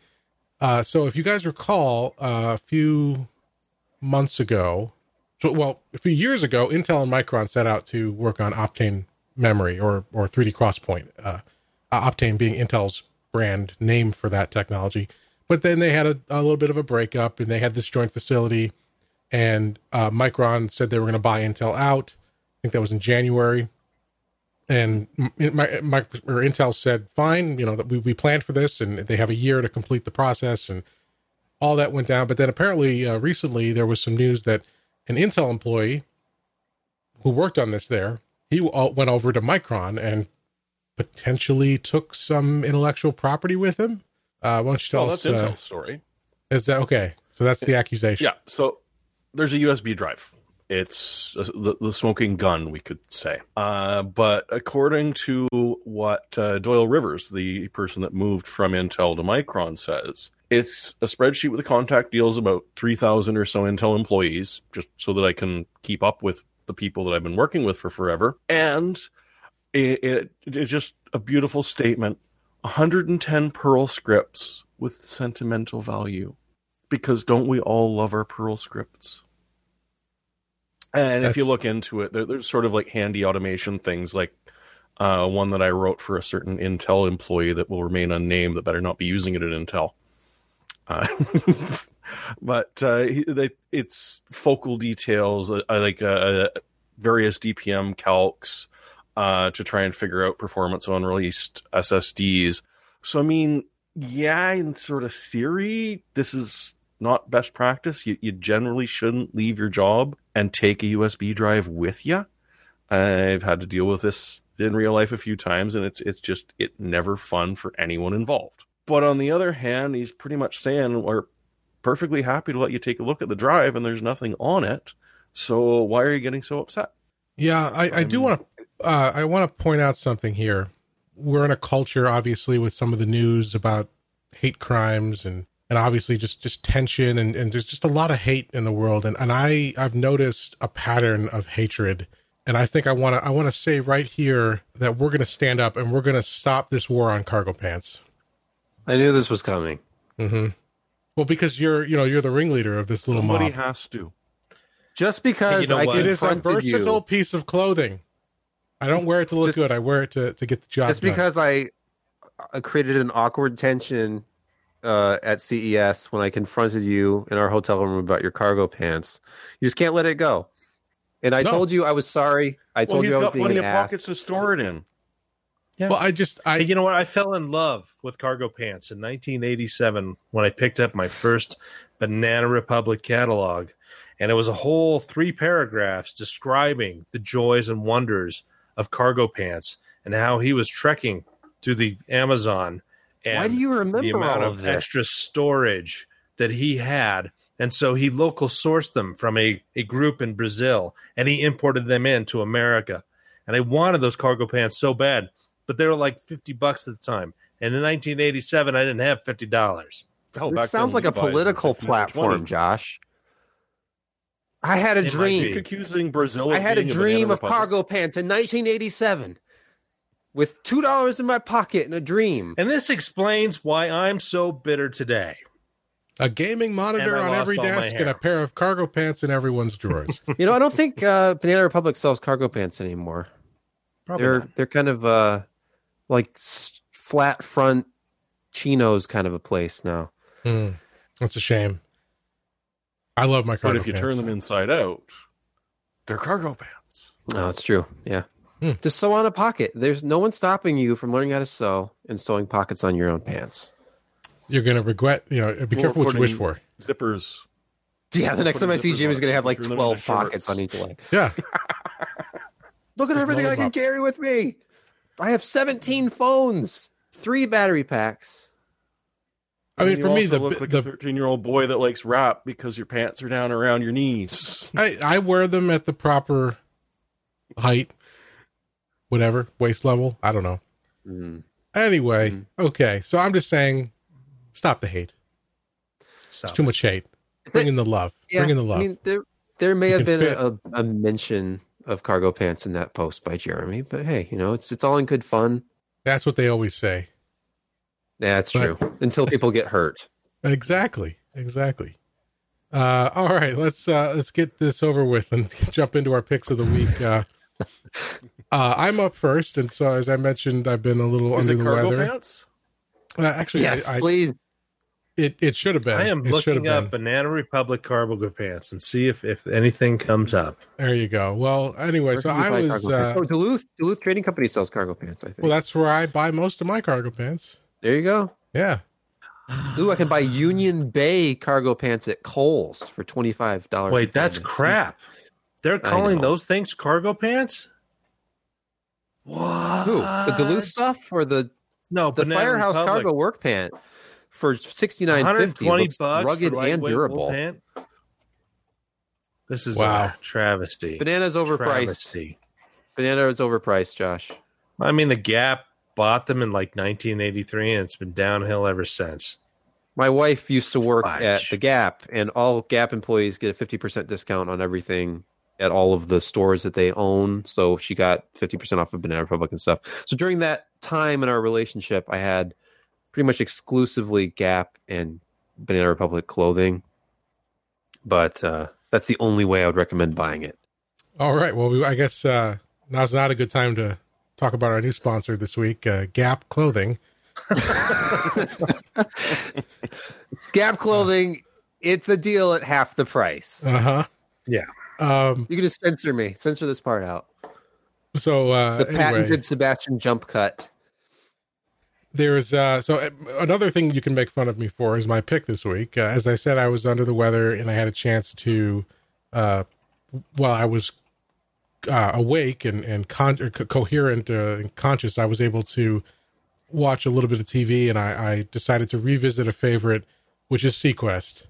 Uh, so if you guys recall, uh, a few months ago, so well, a few years ago, Intel and Micron set out to work on Optane memory or or 3D XPoint. Uh, uh, Optane being Intel's brand name for that technology. But then they had a, a little bit of a breakup, and they had this joint facility and uh, Micron said they were going to buy Intel out. I think that was in January, and my, my, or Intel said, "Fine, you know that we we planned for this, and they have a year to complete the process." And all that went down. But then apparently, uh, recently there was some news that an Intel employee who worked on this there he w- went over to Micron and potentially took some intellectual property with him. Uh, why don't you tell well, us? that's Uh, Intel's story. is that okay? So that's the accusation. Yeah. So there's a USB drive. It's the, the smoking gun, we could say. Uh, but according to what uh, Doyle Rivers, the person that moved from Intel to Micron, says, it's a spreadsheet with the contact deals about 3,000 or so Intel employees, just so that I can keep up with the people that I've been working with for forever. And it, it, it's just a beautiful statement 110 Perl scripts with sentimental value because don't we all love our Perl scripts? And if you look into it, there, there's sort of like handy automation things, like uh, one that I wrote for a certain Intel employee that will remain unnamed that better not be using it at Intel. Uh, but uh, they, it's focal details, uh, like uh, various DPM calcs uh, to try and figure out performance on released SSDs. So I mean, yeah, in sort of theory, this is not best practice. You, you generally shouldn't leave your job and take a USB drive with you. I've had to deal with this in real life a few times, and it's it's just it never fun for anyone involved. But on the other hand, he's pretty much saying we're perfectly happy to let you take a look at the drive, and there's nothing on it. So why are you getting so upset? Yeah, I, I do want to uh, I want to point out something here. We're in a culture, obviously, with some of the news about hate crimes and and obviously just just tension and and there's just a lot of hate in the world and and I I've noticed a pattern of hatred and I think I want to I want to say right here that we're going to stand up and we're going to stop this war on cargo pants. I knew this was coming. Mm-hmm. Well, because you're you know you're the ringleader of this little Somebody mob. has to. Just because You know I? It is a versatile you, piece of clothing. I don't wear it to look Just- good. I wear it to to get the job just done. because I, I created an awkward tension uh, at CES when I confronted you in our hotel room about your cargo pants. You just can't let it go. And I No. told you I was sorry. I Well, told he's you I was got being plenty an of ass. pockets to store it in. Well, I just I Hey, you know what? I fell in love with cargo pants in 1987 when I picked up my first Banana Republic catalog. And it was a whole three paragraphs describing the joys and wonders of cargo pants and how he was trekking through the Amazon. And Why do you remember the amount all of of this? extra storage that he had. And so he local sourced them from a, a group in Brazil and he imported them into America. And I wanted those cargo pants so bad, but they were like 50 bucks at the time. And in 1987, I didn't have $50. Hell, It sounds like a political platform, 20. Josh. I had a It dream. accusing Brazil. I of had a dream of cargo pants in 1987 with two dollars in my pocket and a dream. And this explains why I'm so bitter today. a gaming monitor on every desk and a pair of cargo pants in everyone's drawers. You know, I don't think uh, Banana Republic sells cargo pants anymore. Probably they're not. they're kind of uh, like flat front chinos kind of a place now. Hmm. That's a shame. I love my cargo pants. But if you pants. turn them inside out, they're cargo pants. No, that's true. Yeah. Hmm. Just sew on a pocket. There's no one stopping you from learning how to sew and sewing pockets on your own pants. You're going to regret, you know, be careful what you wish for. Zippers. Yeah, the next time I see zippers Jim, he's going to have like 12 pockets shorts. on each leg. Yeah. Look at Just everything I can carry with me. I have 17 phones, three battery packs. I mean, And for you me, also the, look like the a thirteen-year-old boy that likes rap because your pants are down around your knees. I, I wear them at the proper height, whatever, waist level. I don't know. Mm. Anyway, Mhm. okay. So I'm just saying, stop the hate. So, It's too much hate. Bring in the love. Bring in the love. I mean, there there may You have been a, a mention of cargo pants in that post by Jeremy, but hey, you know, it's it's all in good fun. That's what they always say. Yeah, that's But- true. Until people get hurt. Exactly. Exactly. Uh, all right, let's uh, let's get this over with and jump into our picks of the week. Uh, uh, I'm up first, and so as I mentioned, I've been a little Is under it the cargo weather. pants? Uh, actually, yes, I, I, please. it it should have been. I am it looking up been. Banana Republic cargo pants and see if, if anything comes up. There you go. Well, anyway, Where so I was. cargo? Uh, oh, Duluth Duluth Trading Company sells cargo pants. I think. well, that's where I buy most of my cargo pants. there you go. Yeah. Ooh, I can buy Union Bay cargo pants at Kohl's for twenty five dollars. Wait, that's crap. They're calling those things cargo pants? What? Who? The Duluth stuff or the No, the Firehouse cargo work pant for sixty nine fifty. Looks bucks rugged and durable. pant? This is Wow. a travesty. Banana's overpriced. Travesty. Banana is overpriced, Josh. I mean, the Gap bought them in like 1983, and it's been downhill ever since. My wife used to work Fudge. at the Gap, and all Gap employees get a fifty percent discount on everything at all of the stores that they own. So she got fifty percent off of Banana Republic and stuff. So during that time in our relationship, I had pretty much exclusively Gap and Banana Republic clothing. But uh, that's the only way I would recommend buying it. All right. Well, we, I guess uh, now's not a good time to talk about our new sponsor this week, uh, Gap Clothing. Gap clothing, it's a deal at half the price. Uh huh. Yeah. Um. You can just censor me, censor this part out. So uh, The anyway, patented Sebastian jump cut. there's uh so uh, another thing you can make fun of me for is my pick this week. Uh, as I said, I was under the weather and I had a chance to, uh, while I was uh, awake and and con- co- coherent uh, and conscious, I was able to watch a little bit of TV, and I, I decided to revisit a favorite, which is seaQuest.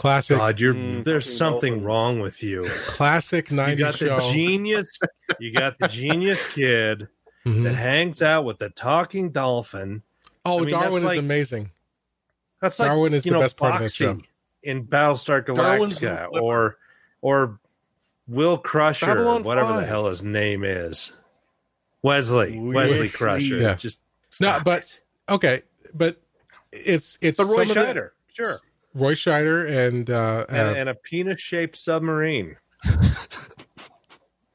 Classic, God, you're Mm, there's something dolphins. wrong with you. classic You '90s got the show. genius. You got the genius kid Mhm. that hangs out with the talking dolphin. Oh, I mean, Darwin is like- amazing. That's like Darwin is the know, best part of this show. In Battlestar Galactica, flipper. or or Will Crusher, Babylon whatever the hell his name is. Wesley, Wesley. Wesley Crusher. Yeah. Just No, but- it. Okay, but it's it's But Roy some the- Scheider, sure, Roy Scheider and uh, and, uh and a penis-shaped submarine.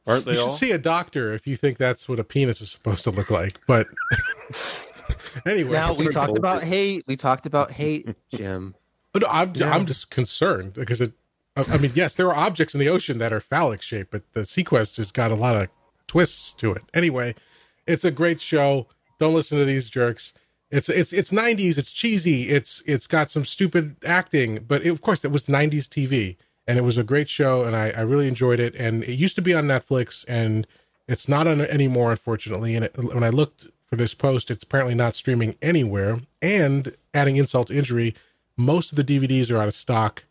Aren't they you they should all? see a doctor if you think that's what a penis is supposed to look like. But anyway, Now we talked about hate. We talked about hate, Jim. But no, I'm Yeah. I'm just concerned because it. I I mean, yes, there are objects in the ocean that are phallic shaped, but the seaQuest has got a lot of twists to it. Anyway, it's a great show. Don't listen to these jerks. It's it's it's 90s. It's cheesy. It's it's got some stupid acting, but it, of course it was 90s TV, and it was a great show, and I, I really enjoyed it. And it used to be on Netflix, and it's not on anymore, unfortunately. And it, when I looked for this post, it's apparently not streaming anywhere. And adding insult to injury, most of the DVDs are out of stock.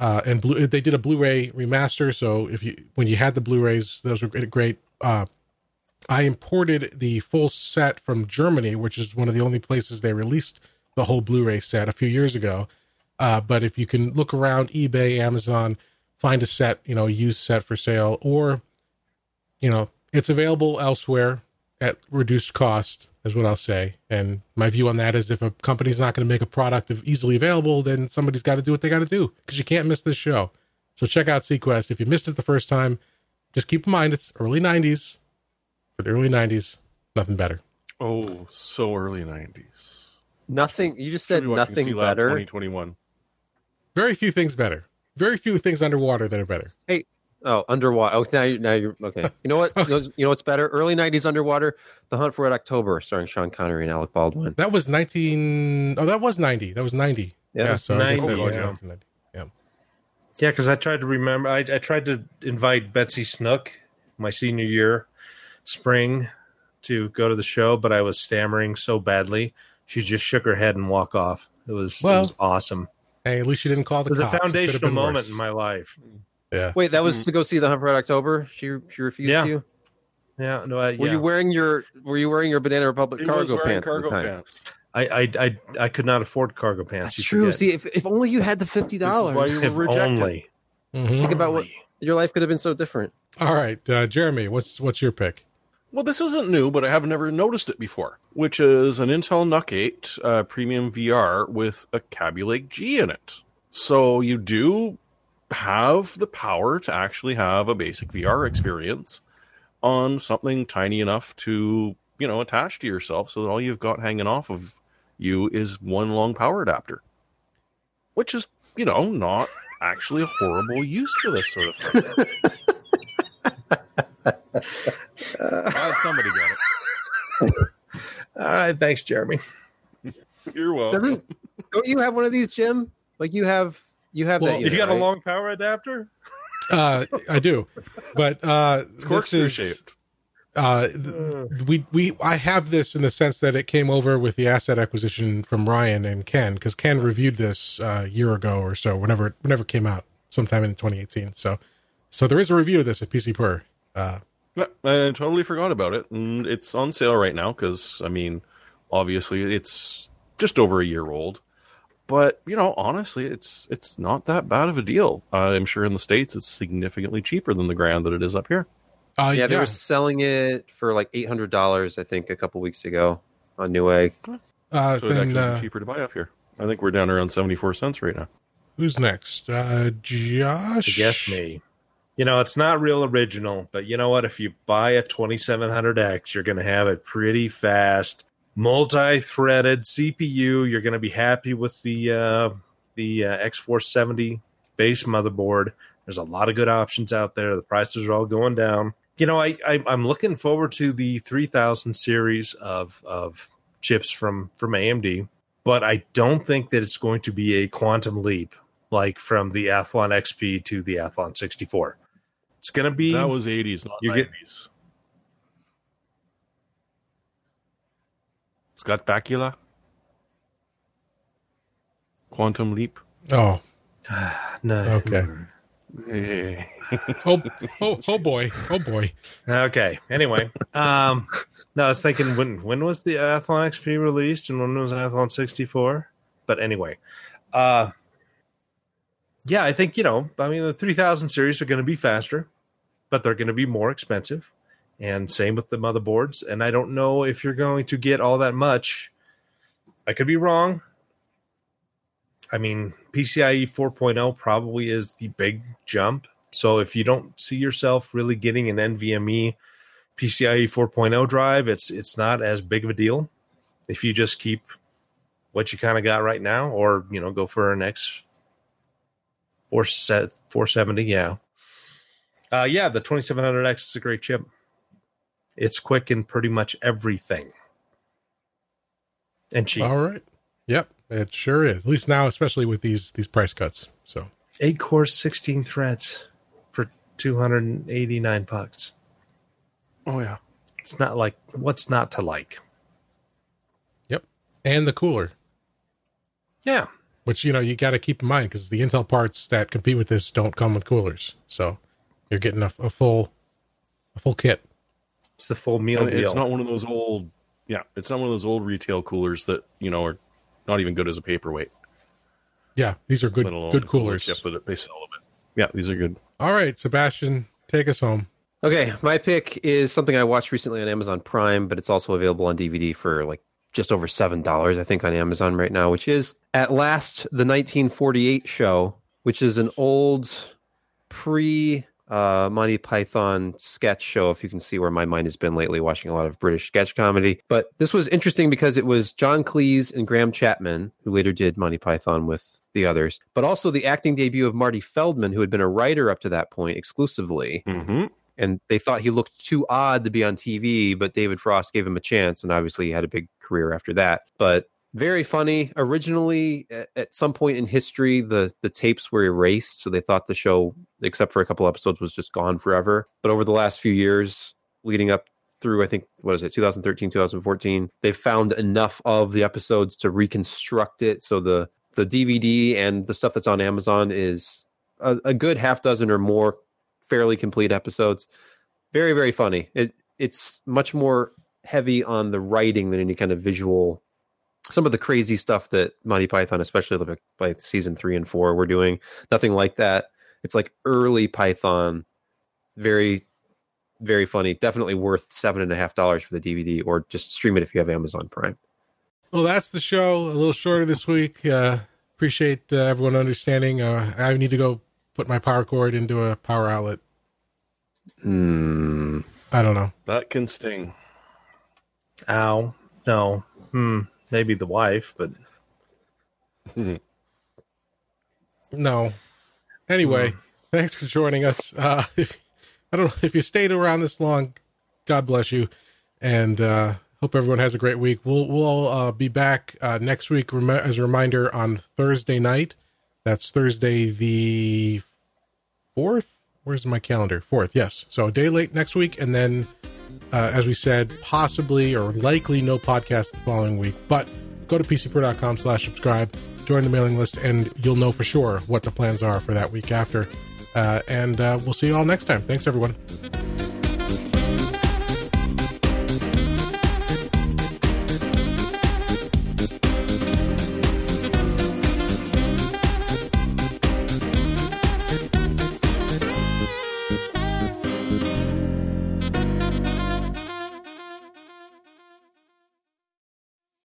Uh, and blue, they did a Blu-ray remaster. So if you when you had the Blu-rays, those were great. great. Uh, I imported the full set from Germany, which is one of the only places they released the whole Blu-ray set a few years ago. Uh, but if you can look around eBay, Amazon, find a set, you know, used set for sale, or you know, it's available elsewhere at reduced cost, is what I'll say. And my view on that is if a company's not going to make a product easily available, then somebody's got to do what they got to do because you can't miss this show. So check out seaQuest. If you missed it the first time, just keep in mind it's early 90s. For the early 90s, nothing better. Oh, so early nineties. Nothing. You just said nothing better. Twenty twenty one. Very few things better. Very few things underwater that are better. Hey, oh, underwater. Oh, now you're now you're okay. You know what? You know, you know what's better? Early '90s underwater. The Hunt for Red October, starring Sean Connery and Alec Baldwin. That was 19. Oh, that was 90. That was 90. Yeah, Yeah, that's so I guess that 90, was yeah. 1990. Yeah, because I tried to remember. I, I tried to invite Betsy Snook my senior year, spring, to go to the show, but I was stammering so badly. She just shook her head and walked off. It was Well, it was awesome. Hey, at least you didn't call the It was a cops. It could've foundational moment worse. in my life. Yeah. Wait, that was to go see the Hunt for October. She she refused Yeah. you. Yeah, no, I, Were you wearing your Were you wearing your Banana Republic He cargo wearing pants? at the cargo time? pants. I, I I I could not afford cargo pants. That's true. forget. See, if, if only you had the fifty dollars. why you were rejected. only. Mhm. think about what your life could have been so different. All right, uh, Jeremy, what's what's your pick? Well, this isn't new, but I have never noticed it before, which is an Intel NUC 8 uh, Premium VR with a Kaby Lake G in it. So you do have the power to actually have a basic VR experience on something tiny enough to, you know, attach to yourself so that all you've got hanging off of you is one long power adapter. Which is, you know, not actually a horrible use for this sort of thing. Glad somebody got it. All right, thanks, Jeremy. You're welcome. Doesn't don't you have one of these, Jim? Like you have you have Well, that. You Unit, got a long power adapter? Uh, I do, but uh, It's this corkscrew is shaped. uh, th- we we I have this in the sense that it came over with the asset acquisition from Ryan and Ken because Ken reviewed this uh, a year ago or so, whenever whenever it came out, sometime in 2018. So so there is a review of this at PC Per. Uh, Yeah, I totally forgot about it, and it's on sale right now because I mean, obviously it's just over a year old, but you know, honestly, it's it's not that bad of a deal. I'm sure in the states it's significantly cheaper than the grand that it is up here. uh, Yeah, yeah, they were selling it for like eight hundred dollars, I think, a couple weeks ago on Newegg. uh, So it's then actually uh, cheaper to buy up here. I think we're down around seventy four cents right now. who's next? Uh, Josh. Guess me. You know, it's not real original, but you know what? If you buy a 2700X, you're going to have it pretty fast, multi-threaded CPU. You're going to be happy with the uh, the uh, X470 base motherboard. There's a lot of good options out there. The prices are all going down. You know, I, I I'm looking forward to the 3000 series of of chips from from AMD, but I don't think that it's going to be a quantum leap like from the Athlon XP to the Athlon 64. It's going to be That was 80s, not You 90s. get- Scott Bakula. Quantum Leap. Oh, no. okay. Oh, oh, oh boy. Oh boy. Okay. Anyway, um, no, I was thinking when when was the Athlon XP released and when was Athlon 64? But anyway, uh, yeah, I think you know, I mean, the 3000 series are going to be faster, but they're going to be more expensive, and same with the motherboards. And I don't know if you're going to get all that much. I could be wrong. I mean, PCIe 4.0 probably is the big jump. So if you don't see yourself really getting an NVMe PCIe 4.0 drive, it's it's not as big of a deal. If you just keep what you kind of got right now, or you know, go for an X four set 470, yeah. Uh yeah, the 2700X is a great chip. It's quick in pretty much everything. And cheap. All right. Yep. It sure is. At least now, especially with these these price cuts. So Eight cores, 16 threads for 289 bucks. Oh, yeah. It's not like what's not to like. yep. And the cooler, Yeah. Which you know you got to keep in mind because the Intel parts that compete with this don't come with coolers. So you're getting a, a full a full kit. It's the full meal And deal. it's not one of those old, yeah, it's not one of those old retail coolers that, you know, are not even good as a paperweight. Yeah, these are good good coolers. chip that they sell them in. Yeah, these are good. All right, Sebastian, take us home. Okay, my pick is something I watched recently on Amazon Prime, but it's also available on DVD for like just over seven dollars, I think, on Amazon right now. Which is at last the 1948 show, which is an old pre uh, Monty Python sketch show. If you can see where my mind has been lately, watching a lot of British sketch comedy. But this was interesting because it was John Cleese and Graham Chapman who later did Monty Python with the others, but also the acting debut of Marty Feldman, who had been a writer up to that point exclusively Mm-hmm. And they thought he looked too odd to be on TV, but David Frost gave him a chance, and obviously he had a big career after that. But very funny. Originally, at, some point in history, the the tapes were erased, so they thought the show, except for a couple episodes, was just gone forever. But over the last few years, leading up through I think what is it 2013 2014 they've found enough of the episodes to reconstruct it so the the DVD and the stuff that's on Amazon is a, a good half dozen or more fairly complete episodes. Very very funny. It it's much more heavy on the writing than any kind of visual. Some of the crazy stuff that Monty Python, especially like by season three and four, were doing. Nothing like that. It's like early Python. Very very funny. Definitely worth seven and a half dollars for the DVD, or just stream it if you have Amazon Prime. Well, that's the show. A little shorter this week. Uh, appreciate uh, everyone understanding. Uh, I need to go put my power cord into a power outlet. Hmm. I don't know. That can sting. Ow. No. Hmm. Maybe the wife, but No. Anyway, thanks for joining us. Uh, if I don't know if you stayed around this long, God bless you, and uh, hope everyone has a great week. We'll we'll uh, be back uh, next week. Rem- as a reminder, on Thursday night. That's Thursday the fourth. Where's my calendar? Fourth. Yes. So a day late next week, and then, uh, as we said, possibly or likely no podcast the following week. But go to pcper.com slash subscribe join the mailing list and you'll know for sure what the plans are for that week after uh, and uh, we'll see you all next time thanks everyone